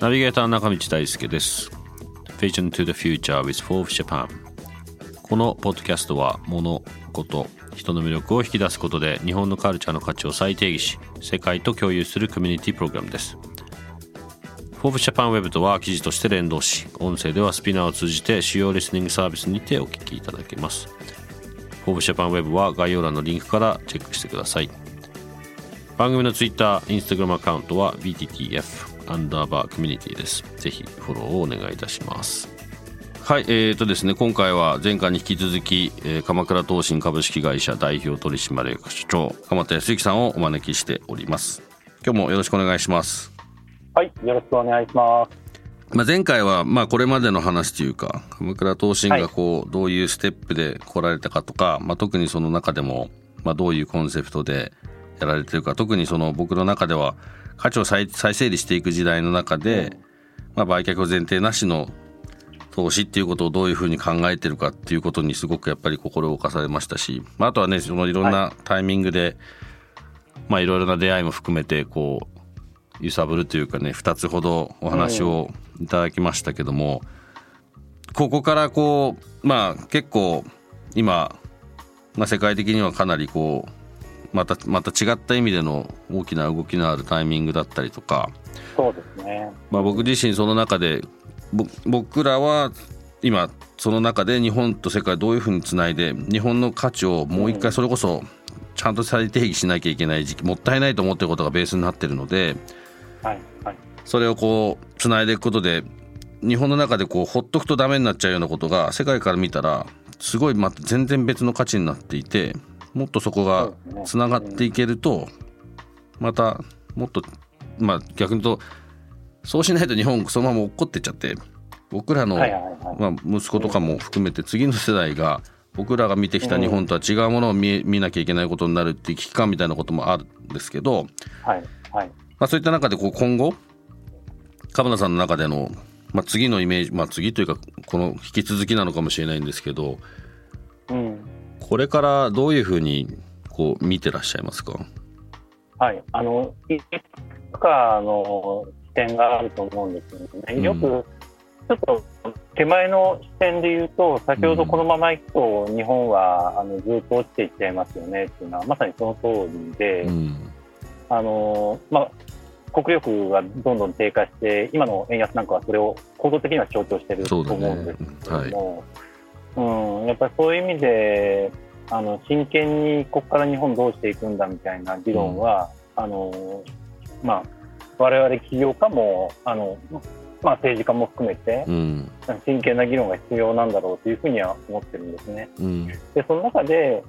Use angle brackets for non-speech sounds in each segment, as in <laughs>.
ナビゲーター中道大輔です。Vision to the Future with Forbes Japan このポッドキャストは物事人の魅力を引き出すことで日本のカルチャーの価値を再定義し世界と共有するコミュニティプログラムです。 Forbes Japan Web とは記事として連動し音声では Spinear を通じて主要リスニングサービスにてお聞きいただけます。 Forbes Japan Web は概要欄のリンクからチェックしてください。番組のツイッター、インスタグラムアカウントは BTTF アンダーバーコミュニティです。ぜひフォローをお願いいたします。はい、えーとですね、今回は前回に引き続き、えー、鎌倉東進株式会社代表取締役社長鎌田康之さんをお招きしております。今日もよろしくお願いします。はい、よろしくお願いします。まあ、前回はまあこれまでの話というか鎌倉東進がこうどういうステップで来られたかとか、まあ、特にその中でもまあどういうコンセプトでやられてるか特にその僕の中では価値を再整理していく時代の中で、まあ、売却を前提なしの投資っていうことをどういうふうに考えてるかっていうことにすごくやっぱり心を動かされましたし、まあ、あとはねそのいろんなタイミングで、はい、まあいろいろな出会いも含めてこう揺さぶるというかね2つほどお話をいただきましたけども、ここからこうまあ結構今、まあ、世界的にはかなりこうまたまた違った意味での大きな動きのあるタイミングだったりとか。そうですね、まあ、僕自身その中で僕らは今その中で日本と世界どういうふうにつないで日本の価値をもう一回それこそちゃんと再定義しなきゃいけない時期もったいないと思ってることがベースになってるので、はいはい、それをこうつないでいくことで日本の中でこうほっとくとダメになっちゃうようなことが世界から見たらすごいまた全然別の価値になっていてもっとそこがつながっていけるとまたもっとまあ逆に言うとそうしないと日本そのまま落っこってっちゃって僕らの、まあ、息子とかも含めて次の世代が僕らが見てきた日本とは違うものを見見なきゃいけないことになるっていう危機感みたいなこともあるんですけど、はいはい。まあ、そういった中でこう今後鎌田さんの中での、まあ、次のイメージ、まあ、次というかこの引き続きなのかもしれないんですけど、うん、これからどういうふうにこう見てらっしゃいますか？はい。あのいくかの視点があると思うんですよね。よく、うん、ちょっと手前の視点で言うと先ほどこのままいくと日本はあのずっと落ちていっちゃいますよね。っていうのはまさにその通りで、うん、あのまあ国力がどんどん低下して今の円安なんかはそれを行動的には象徴していると思うんですけども、うん、やっぱりそういう意味であの真剣にここから日本どうしていくんだみたいな議論は、うん、あのまあ、我々起業家もあの、まあ、政治家も含めて、うん、真剣な議論が必要なんだろうというふうには思ってるんですね。うん、でその中で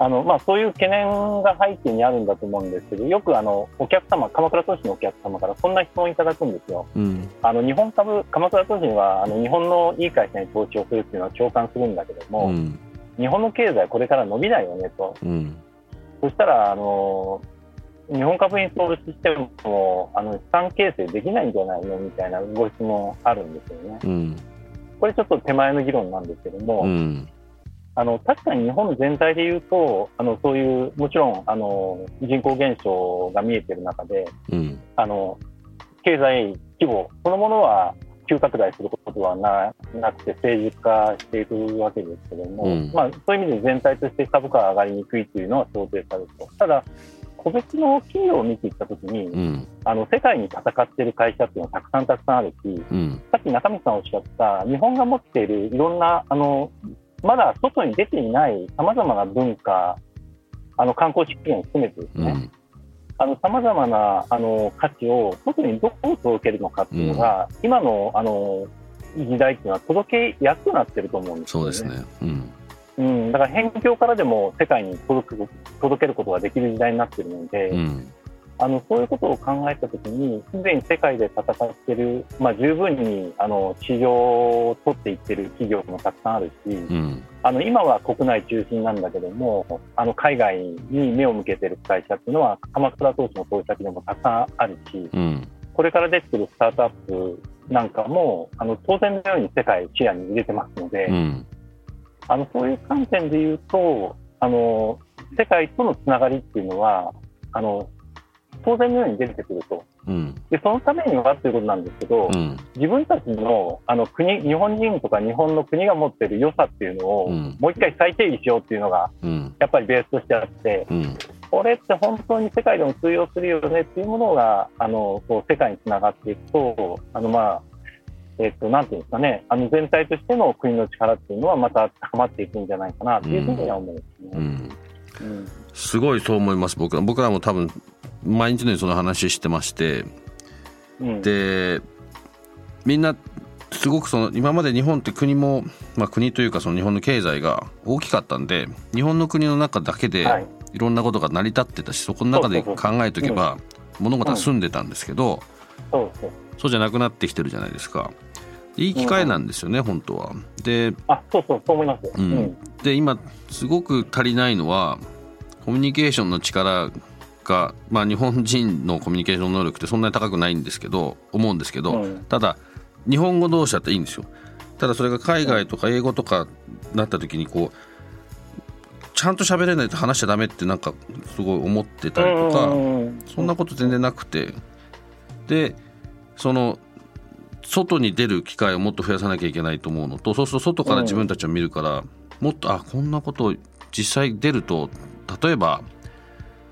あのまあ、そういう懸念が背景にあるんだと思うんですけどよくあのお客様鎌倉投資のお客様からそんな質問いただくんですよ。うん、あの日本株鎌倉投資はあの日本のいい会社に投資をするっていうのは共感するんだけども、うん、日本の経済これから伸びないよねと、うん、そしたらあの日本株に投資してもあの資産形成できないんじゃないのみたいなご質問あるんですよね。これちょっと手前の議論なんですけども。あの確かに日本全体でいうとあのそういうもちろんあの人口減少が見えている中で、うん、あの経済規模そのものは急拡大することはななくて政治化していくわけですけども、うん、まあ、そういう意味で全体として株価が上がりにくいというのは想定されると。ただ個別の企業を見ていったときに、うん、あの世界に戦っている会社っていうのはたくさんたくさんあるし、うん、さっき中身さんおっしゃった日本が持っているいろんなあのまだ外に出ていないさまざまな文化、あの観光資源を含めてですね、さまざまなあの価値を外にどう届けるのかっていうのが、うん、今のあの時代っていうのは届けやすくなってると思うんですよね。そうですね、うん。うん、だから辺境からでも世界に届く届けることができる時代になっているので、うんあのそういうことを考えたときに、すでに世界で戦っている、まあ、十分にあの市場を取っていってる企業もたくさんあるし、うん。あの今は国内中心なんだけども、あの海外に目を向けてる会社っていうのは、鎌倉投資の投資先でもたくさんあるし、うん。これから出てくるスタートアップなんかも、あの当然のように世界視野に入れてますので、うん。あのそういう観点で言うと、あの世界とのつながりっていうのは、あの当然のように出てくると。うん。で、そのためにはということなんですけど、うん。自分たちのあの国、日本人とか日本の国が持っている良さっていうのを、うん。もう一回再定義しようっていうのが、うん。やっぱりベースとしてあって、うん。これって本当に世界でも通用するよねっていうものが、あのこう世界につながっていくと、あのまあ、えっと、なんていうんですかね、あの全体としての国の力っていうのはまた高まっていくんじゃないかなというふうには思うんですね。うん。うん。すごいそう思います。僕ら僕らも多分毎日のようにその話してましてうん。でみんなすごくその今まで日本って国も、まあ、国というかその日本の経済が大きかったんで日本の国の中だけではい。いろんなことが成り立ってたしそこの中で考えておけば物事は済んでたんですけどそうそう。そうじゃなくなってきてるじゃないですか。いい機会なんですよね本当は。であそうそう、そう思いますよ。うん。で今すごく足りないのはコミュニケーションの力が、まあ、日本人のコミュニケーション能力ってそんなに高くないんですけど思うんですけど、うんただ日本語同士だっていいんですよ。ただそれが海外とか英語とかなった時にこうちゃんと喋れないと話しちゃダメってなんかすごい思ってたりとか、うんそんなこと全然なくて。でその外に出る機会をもっと増やさなきゃいけないと思うのとそうすると外から自分たちを見るから、もっとあこんなことを実際出ると例えば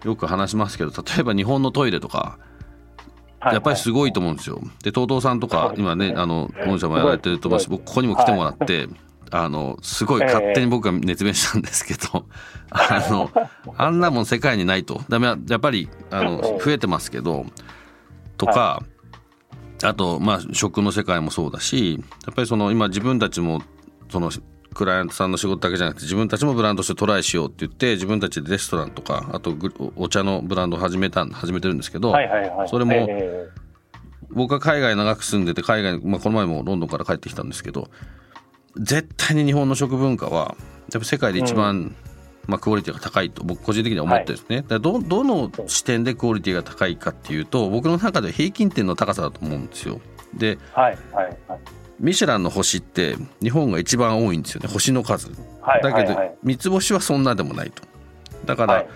よく話しますけど例えば日本のトイレとかはい。やっぱりすごいと思うんですよ。で TOTO さんとか今ねあの御社もやられてると思うし僕ここにも来てもらって。あのすごい勝手に僕が熱弁したんですけど、<laughs> あのあんなもん世界にないと。ダメはやっぱりあの増えてますけどとか、あとまあ食の世界もそうだしやっぱりその今自分たちもそのクライアントさんの仕事だけじゃなくて自分たちもブランドとしてトライしようって言って自分たちでレストランとかあとグお茶のブランドを始めた始めてるんですけど、はいはいはい。それもえ僕は海外長く住んでて海外、まあ、この前もロンドンから帰ってきたんですけど絶対に日本の食文化はやっぱ世界で一番、まあ、クオリティが高いと僕個人的には思ってるんですね。だからどどの視点でクオリティが高いかっていうと僕の中では平均点の高さだと思うんですよ。でーはいはいはい。ミシュランの星って日本が一番多いんですよね星の数。はいだけど、はいはい三つ星はそんなでもないと。だから、はい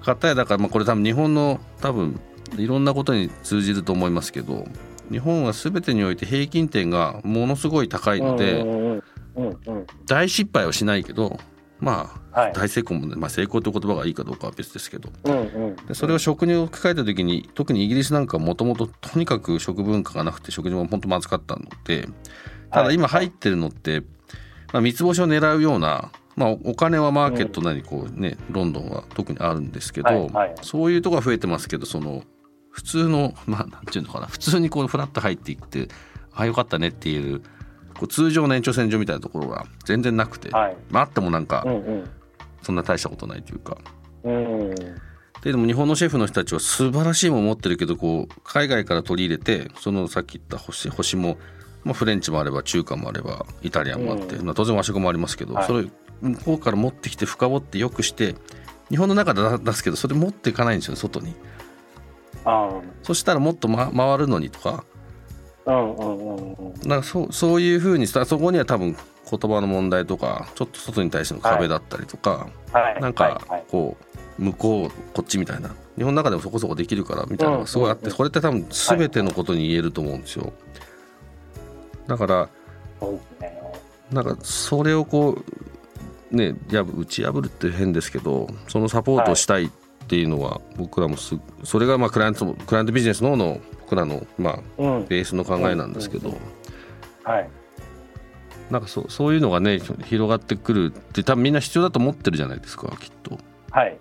片やだからまあこれ多分日本の多分いろんなことに通じると思いますけど日本は全てにおいて平均点がものすごい高いので、うんうんうんうん大失敗はしないけどまあ、はい。大成功もね、まあ、成功という言葉がいいかどうかは別ですけど。うんうん。でそれを食に置き換えた時に特にイギリスなんかもともととにかく食文化がなくて食事も本当まずかったのでただ今入ってるのって、まあ、三つ星を狙うような、まあ、お金はマーケットなりこうね、ロンドンは特にあるんですけど、はいはい。そういうとこが増えてますけどその普通のまあなんていうのかな普通にこうフラッと入っていってあよかったねっていうこう通常の延長線上みたいなところが全然なくて、はい。まあ、あってもなんかうんうん。そんな大したことないというか。うん。ででも日本のシェフの人たちは素晴らしいもの持ってるけどこう海外から取り入れてそのさっき言った星星も、まあ、フレンチもあれば中華もあればイタリアンもあって、うん。まあ、当然和食もありますけど、はい。それを向こうから持ってきて深掘ってよくして日本の中で出すけどそれ持っていかないんですよね外に。あそしたらもっと、ま、回るのにとかなんかそうそういうふうにしたそこには多分言葉の問題とかちょっと外に対しての壁だったりとか、はい。なんかこう向こうこっちみたいな。日本の中でもそこそこできるからみたいなのがすごいあってうんうんこれって多分全てのことに言えると思うんですよ。だからなんかそれをこうね打ち破るって変ですけどそのサポートをしたいっていうのは僕らもすそれがまあクライアントもクライアントビジネスの方の僕らのまあうん。ベースの考えなんですけど、はい。なんかそうそういうのがね広がってくるって多分みんな必要だと思ってるじゃないですかきっと。はい。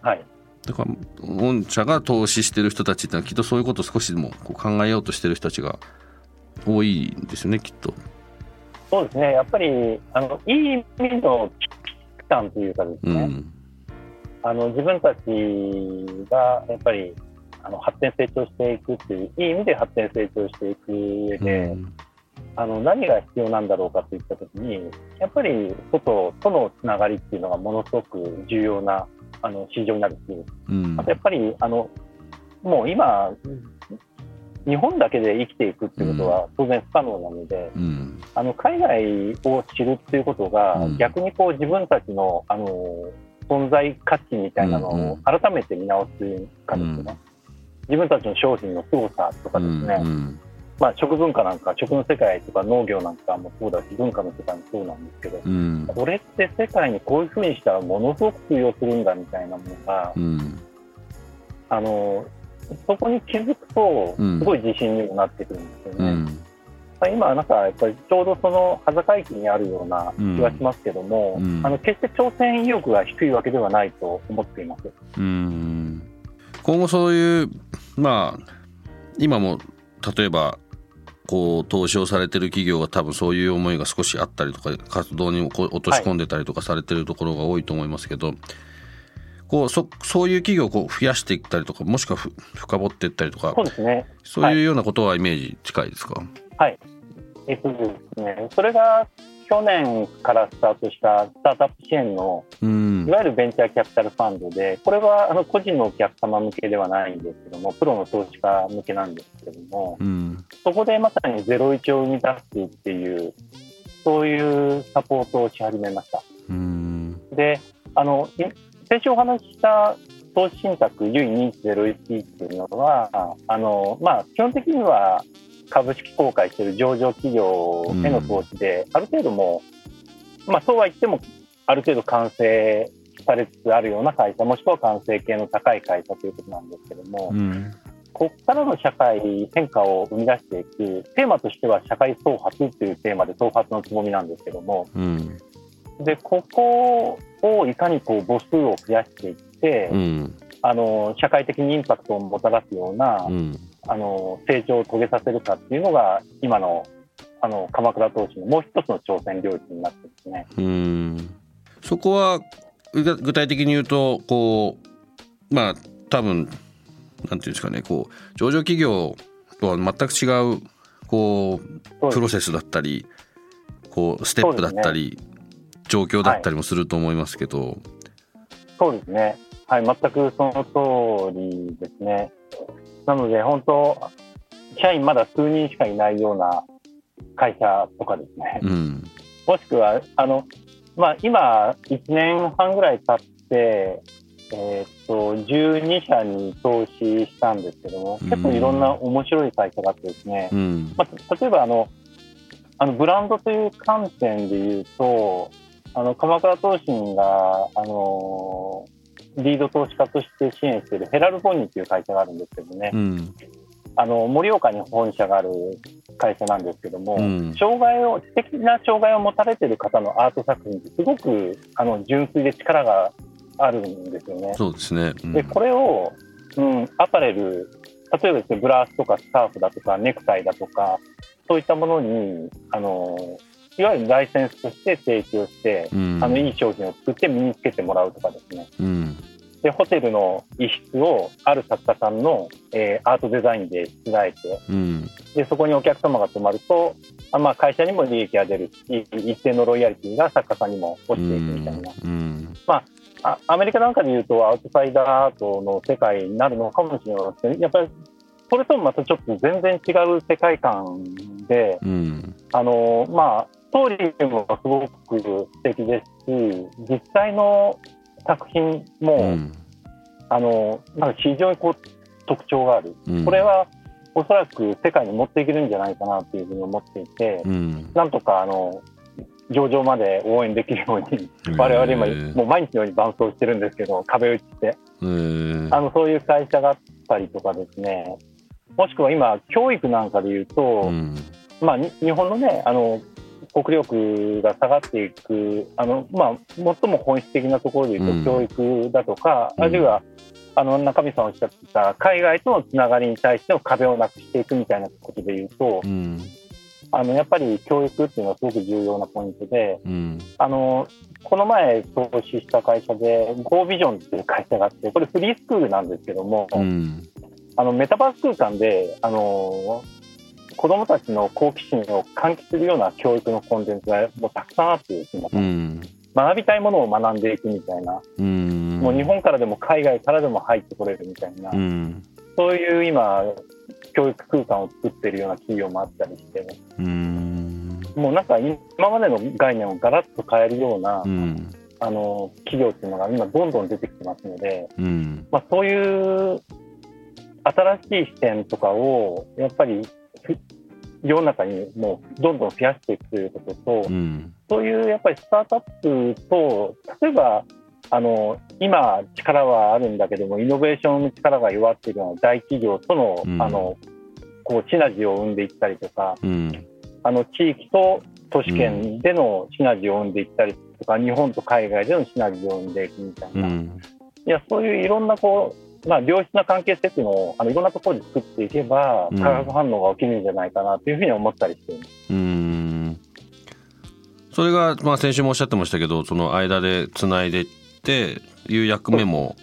はい。だから御社が投資してる人たちってのはきっとそういうことを少しでもこう考えようとしてる人たちが多いんですよねきっと。そうですね。やっぱりあのいい意味の感というかですね、うん。あの自分たちがやっぱりあの発展成長していくっていういい意味で発展成長していく上で、あの何が必要なんだろうかといったときにやっぱり外とのつながりっていうのがものすごく重要なあの市場になるしう。ん。あとやっぱりあのもう今日本だけで生きていくっていうことは当然不可能なので、うん。あの海外を知るっていうことが、うん。逆にこう自分たちのあの存在価値みたいなのをうんうん。改めて見直すかですね、自分たちの商品の凄さとかですね、うんまあ、食文化なんか食の世界とか農業なんかもそうだし文化の世界もそうなんですけど、うん。これって世界にこういうふうにしたらものすごく通用するんだみたいなものが、うん。あのそこに気づくとうん。すごい自信にもなってくるんですよね。うん。まあ今、なんかやっぱりちょうどその端境期にあるような気がしますけども、うん。あの決して挑戦意欲が低いわけではないと思っています。うん。今後そういうまあ今も例えばこう投資をされてる企業が多分そういう思いが少しあったりとか活動に落とし込んでたりとかされてるところが多いと思いますけど、こうそそういう企業をこう増やしていったりとかもしくはふ深掘っていったりとかそうですね。そういうようなことはイメージ近いですか、はい。えっとですね、それが去年からスタートしたスタートアップ支援のうん。いわゆるベンチャーキャピタルファンドで、これはあの個人のお客様向けではないんですけども、プロの投資家向けなんですけども、うん。そこでまさに01を生み出すっていう、そういうサポートをし始めました。うん。で、あの、い先週お話しした投資信託 U2101 っていうのは、あの、まあ、基本的には株式公開している上場企業への投資で、ある程度もう、まあ、そうは言っても、ある程度完成されつつあるような会社、もしくは完成形の高い会社ということなんですけども、うん。ここからの社会変化を生み出していく、テーマとしては社会創発っていうテーマで創発のつぼみなんですけども、うん。で、ここをいかにこう母数を増やしていって、うん。あの、社会的にインパクトをもたらすような、うんあの、成長を遂げさせるかっていうのが、今の、あの、鎌倉投資のもう一つの挑戦領域になってますね。うんそこはぐ具体的に言うとこうまあ多分なんていうんですかねこう上場企業とは全く違うこうプロセスだったりこうステップだったり、状況だったりもすると思いますけど、そうですね。はい、全くその通りですね。なので、本当、社員まだ数人しかいないような会社とかですね。うん。もしくは、あの、まあ、今、1年半ぐらい経って、えーっと、12社に投資したんですけども、結構いろんな面白い会社があってですね、うん。まあ、例えばあの、あのブランドという観点で言うと、あの鎌倉投信があのリード投資家として支援しているヘラルボニーという会社があるんですけどね、うん。あの盛岡に本社がある会社なんですけども、うん。障害を知的な障害を持たれている方のアート作品ってすごくあの純粋で力があるんですよね。そうですね、うん。でこれを、うん、アパレル例えばですねブラウスとかスカーフだとかネクタイだとかそういったものにあのいわゆるライセンスとして提供して、うん。あのいい商品を作って身につけてもらうとかですね。うんでホテルの一室をある作家さんの、えーアートデザインでしつらえてうん。でそこにお客様が泊まるとあ、まあ、会社にも利益が出るし一定のロイヤリティが作家さんにも落ちていくみたいな。うんあアメリカなんかで言うとアウトサイダーアートの世界になるのかもしれません。やっぱりそれともまたちょっと全然違う世界観で、うん。あのまあ、ストーリーもすごく素敵ですし実際の作品も、うん。あのなんか非常にこう特徴がある、うん。これはおそらく世界に持っていけるんじゃないかなというふうに思っていて、うん。なんとかあの上場まで応援できるように我々今もう毎日のように伴走してるんですけど壁打ちして。えー。あのそういう会社があったりとかですね。もしくは今教育なんかで言うと、うん。まあ、に日本のねあの国力が下がっていくあの、まあ、最も本質的なところで言うと、うん。教育だとか、うん。あるいはあの中身さんおっしゃってた海外とのつながりに対しての壁をなくしていくみたいなことで言うと、うん。あのやっぱり教育っていうのはすごく重要なポイントで、うん。あのこの前投資した会社で Go ビジョンっていう会社があって、これフリースクールなんですけども、うん。あのメタバース空間で、あの子供たちの好奇心を喚起するような教育のコンテンツがもうたくさんあってですね、うん。学びたいものを学んでいくみたいな、うん。もう日本からでも海外からでも入ってこれるみたいな、うん。そういう今、教育空間を作ってるような企業もあったりして、うん。もうなんか今までの概念をガラッと変えるような、うん。あの企業っていうのが今どんどん出てきてますので、うん。まあ、そういう新しい視点とかをやっぱりふ世の中にもうどんどん増やしていくということと、うん。そういうやっぱりスタートアップと例えばあの今力はあるんだけどもイノベーションの力が弱っているような大企業との,、うん。あのこうシナジーを生んでいったりとかうん。あの地域と都市圏でのシナジーを生んでいったりとか、日本と海外でのシナジーを生んでいくみたいうな、いんやそういういろんなこう、まあ、良質な関係性っていうのをあのいろんなところで作っていけばうん化学反応が起きるんじゃないかなというふうに思ったりしています。うんそれが、まあ、先週もおっしゃってましたけどその間でつないでいっていう役目も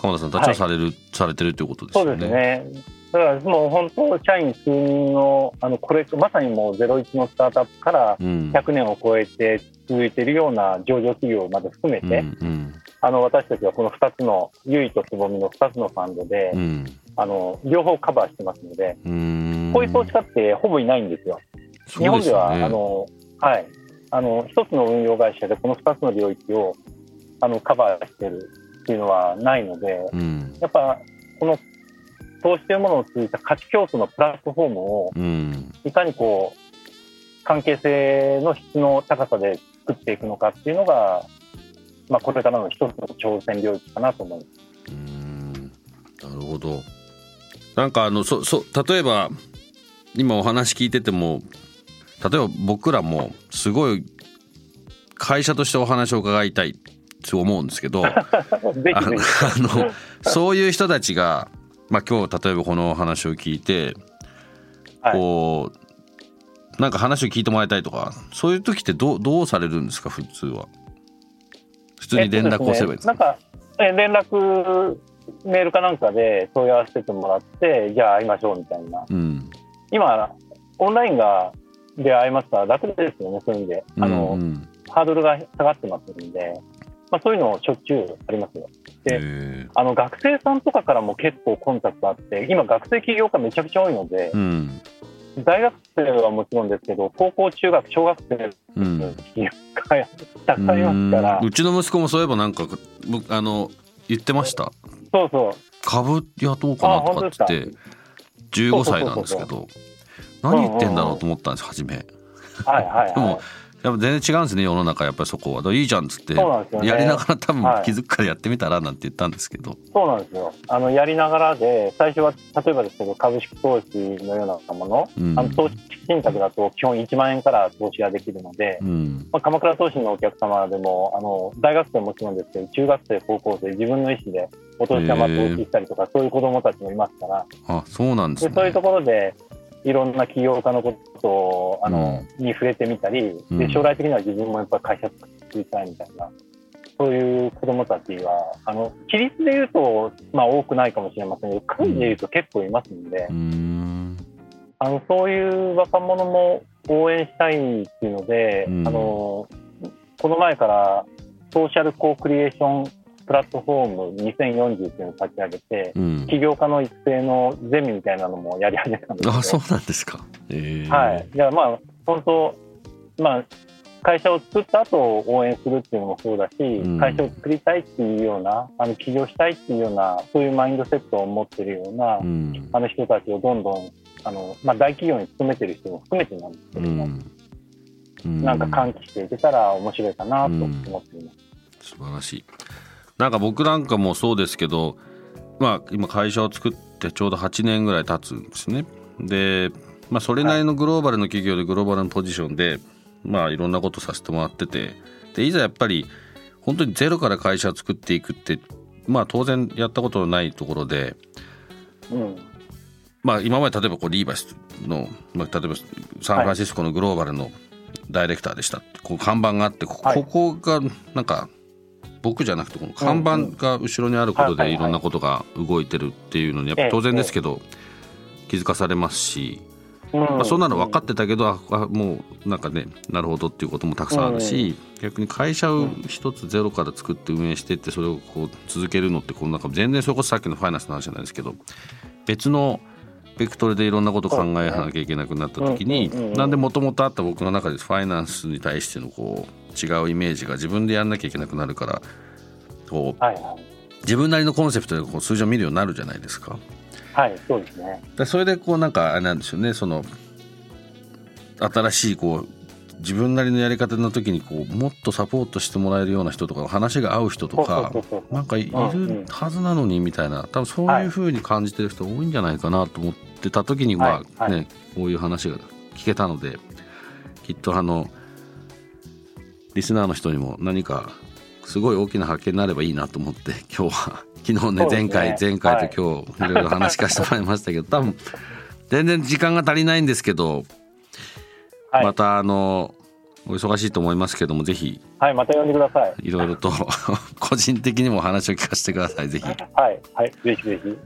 鎌田さんたちはされる、されてるということですそう。ですね。だからもう本当、社員数人の、あのこれまさにもう01のスタートアップからうん100年を超えて続いているような上場企業まで含めて、うんあの私たちはこの2つの、ゆいとつぼみの2つのファンドで、うん。あの両方カバーしてますので、うん。こういう投資家ってほぼいないんですよ。そう日本では、あのはい、あの1つの運用会社でこの2つの領域をあのカバーしてるっていうのはないので、うん。やっぱこの投資というものを通じた価値競争のプラットフォームをうん。いかにこう関係性の質の高さで作っていくのかっていうのが、まあ、これからの一つの挑戦領域かなと思います。うんなるほど。なんかあのそそ例えば今お話聞いてても例えば僕らもすごい会社としてお話を伺いたいと思うんですけど <laughs> あのそういう人たちが、まあ、今日例えばこの話を聞いてはいこうなんか話を聞いてもらいたいとかそういう時ってどうどうされるんですか普通は？普通に連絡をすればいいんですか、なんかえ連絡メールかなんかで問い合わせてもらってじゃあ会いましょうみたいな。うん。今オンラインがで会えますから楽ですよねそういう意味で。あの、うんうんハードルが下がってますんで、まあ、そういうのしょっちゅうありますよ。であの学生さんとかからも結構コンタクトあって今学生起業家めちゃくちゃ多いのでうん大学生はもちろんですけど高校中学小学生うんの起業家たくさんいますから。うちの息子もそういえばなんか僕あの言ってました。そうそう。株雇おうかなとかって言って15歳なんですけど何言ってんだろうと思ったんです初め。はいはい <laughs> でもはいやっぱ全然違うんですね世の中やっぱりそこは。いいじゃんっつってね。やりながら多分はい気づくからやってみたらなんて言ったんですけど。そうなんですよ。あのやりながらで最初は例えばですけど株式投資のようなもの、うん。あの投資信託だと基本1万円から投資ができるので、うん。まあ、鎌倉投資のお客様でもあの大学生ももちろんですけど中学生高校生自分の意思でお年玉投資したりとかそういう子どもたちもいますから。あそうなんですね。でそういうところでいろんな起業家のことをあの、に触れてみたりうん。で将来的には自分もやっぱり会社作りたいみたいなそういう子どもたちはあの比率でいうと、まあ、多くないかもしれませんけど数でいうと結構いますんで、うーん。あのそういう若者も応援したいっていうので、うん。あのこの前からソーシャルコークリエーションプラットフォーム2040っていうのを立ち上げて、うん。起業家の育成のゼミみたいなのもやり始めたんですあそうなんですか。え。ーはい、いやまあ本当、まあ、会社を作った後応援するっていうのもそうだし、ん。会社を作りたいっていうようなあの起業したいっていうようなそういうマインドセットを持ってるような、うん。あの人たちをどんどんあの、まあ、大企業に勤めてる人も含めてなんですけうども、ん。なんか喚起していけたら面白いかなと思っています。素晴らしいなんか僕なんかもそうですけどまあ今会社を作ってちょうど8年ぐらい経つんですね。で、まあ、それなりのグローバルの企業でグローバルのポジションで、まあいろんなことさせてもらってて。でいざやっぱり本当にゼロから会社を作っていくってまあ当然やったことのないところでうん。まあ、今まで例えばこうリーバイスの、まあ、例えばサンフランシスコのグローバルのダイレクターでした。こう看板があってここがなんか僕じゃなくてこの看板が後ろにあることではいろんなことが動いてるっていうのにやっぱ当然ですけど気づかされますし、うん。まあ、そんなの分かってたけどああもうなんかねなるほどっていうこともたくさんあるし逆に会社を一つゼロから作って運営してってそれをこう続けるのってこうなんか全然それこそさっきのファイナンスの話じゃないですけど別のベクトルでいろんなこと考えなきゃいけなくなった時になんでもともとあった僕の中でファイナンスに対してのこう違うイメージが自分でやんなきゃいけなくなるからこうはいはい。自分なりのコンセプトでこう数字を見るようになるじゃないですか。はい、そうですね。でそれでこうなんかあれなんですよねその新しいこう自分なりのやり方の時にこうもっとサポートしてもらえるような人とか話が合う人とかなんかいるはずなのにみたいな多分そういう風に感じてる人多いんじゃないかなと思ってた時にまはいあはいねこういう話が聞けたのできっとあのリスナーの人にも何かすごい大きな発見になればいいなと思って <laughs> 今日は昨日ね前回前回と今日いろいろ話聞かせてもらいましたけど多分全然時間が足りないんですけどはい。またあのお忙しいと思いますけどもぜひはい、また呼んでください。いろいろと <laughs> 個人的にもお話を聞かせてくださいぜひ。はい、はい、ぜひぜひ。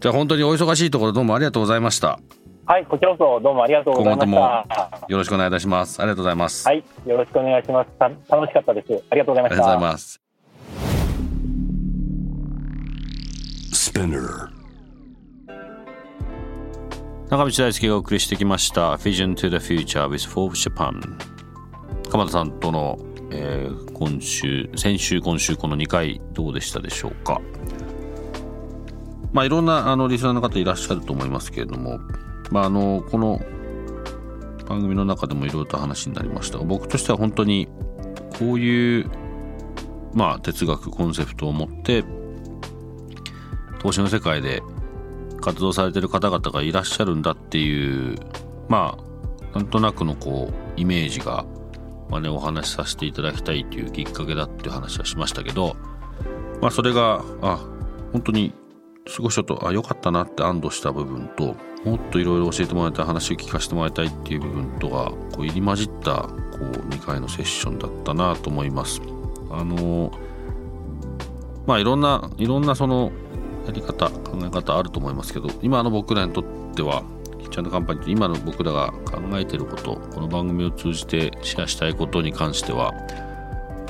じゃあ本当にお忙しいところどうもありがとうございましたはい、こちらこそどうもありがとうございまし今後た。よろしくお願いいたしますありがとうございます、はい、よろしくお願いします。た楽しかったです。ありがとうございました。ありがとうございます Spinner. 中道大輔がお送りしてきました「Vision to the Future with Forbes Japan」鎌田さんとの、えー今週先週今週この2回どうでしたでしょうか？まあいろんなあのリスナーの方いらっしゃると思いますけれどもまああのこの番組の中でもいろいろと話になりましたが僕としては本当にこういうまあ哲学コンセプトを持って投資の世界で活動されてる方々がいらっしゃるんだっていうまあなんとなくのこうイメージが、まあね、お話しさせていただきたいというきっかけだっていう話はしましたけど、まあ、それがあ本当に少しちょっとあ良かったなって安堵した部分ともっといろいろ教えてもらいたい話を聞かせてもらいたいっていう部分とがこう入り混じったこう2回のセッションだったなと思います。あのまあいろんないろんなそのやり方考え方あると思いますけど今の僕らにとってはキッチンカンパニーって今の僕らが考えてることこの番組を通じてシェアしたいことに関しては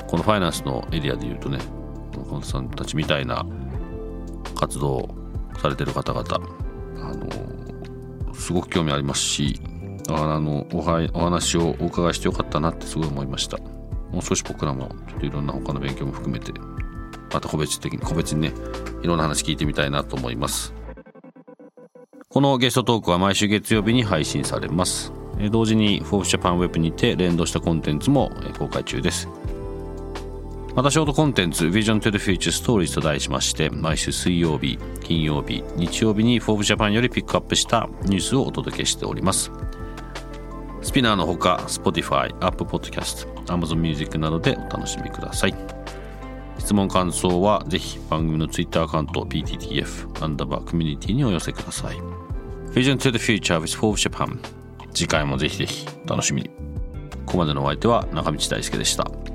このファイナンスのエリアでいうとねこのさんたちみたいな活動されてる方々あのすごく興味ありますしあのおはお話をお伺いしてよかったなってすごい思いました。もう少し僕らもちょっといろんな他の勉強も含めてまた個別的に個別にねいろんな話聞いてみたいなと思います。このゲストトークは毎週月曜日に配信されます。同時に Forbes Japan Web にて連動したコンテンツも公開中です。またショートコンテンツ Vision to the Future Stories と題しまして毎週水曜日金曜日日曜日に Forbes Japan よりピックアップしたニュースをお届けしております。スピナーのほか Spotify、Apple Podcast、Amazon Music などでお楽しみください。質問感想はぜひ番組の Twitter アカウント PTTF アンダーバーコミュニティにお寄せください。Vision to the Future with Forbes Japan 次回もぜひぜひ楽しみに。ここまでのお相手は中道大輔でした。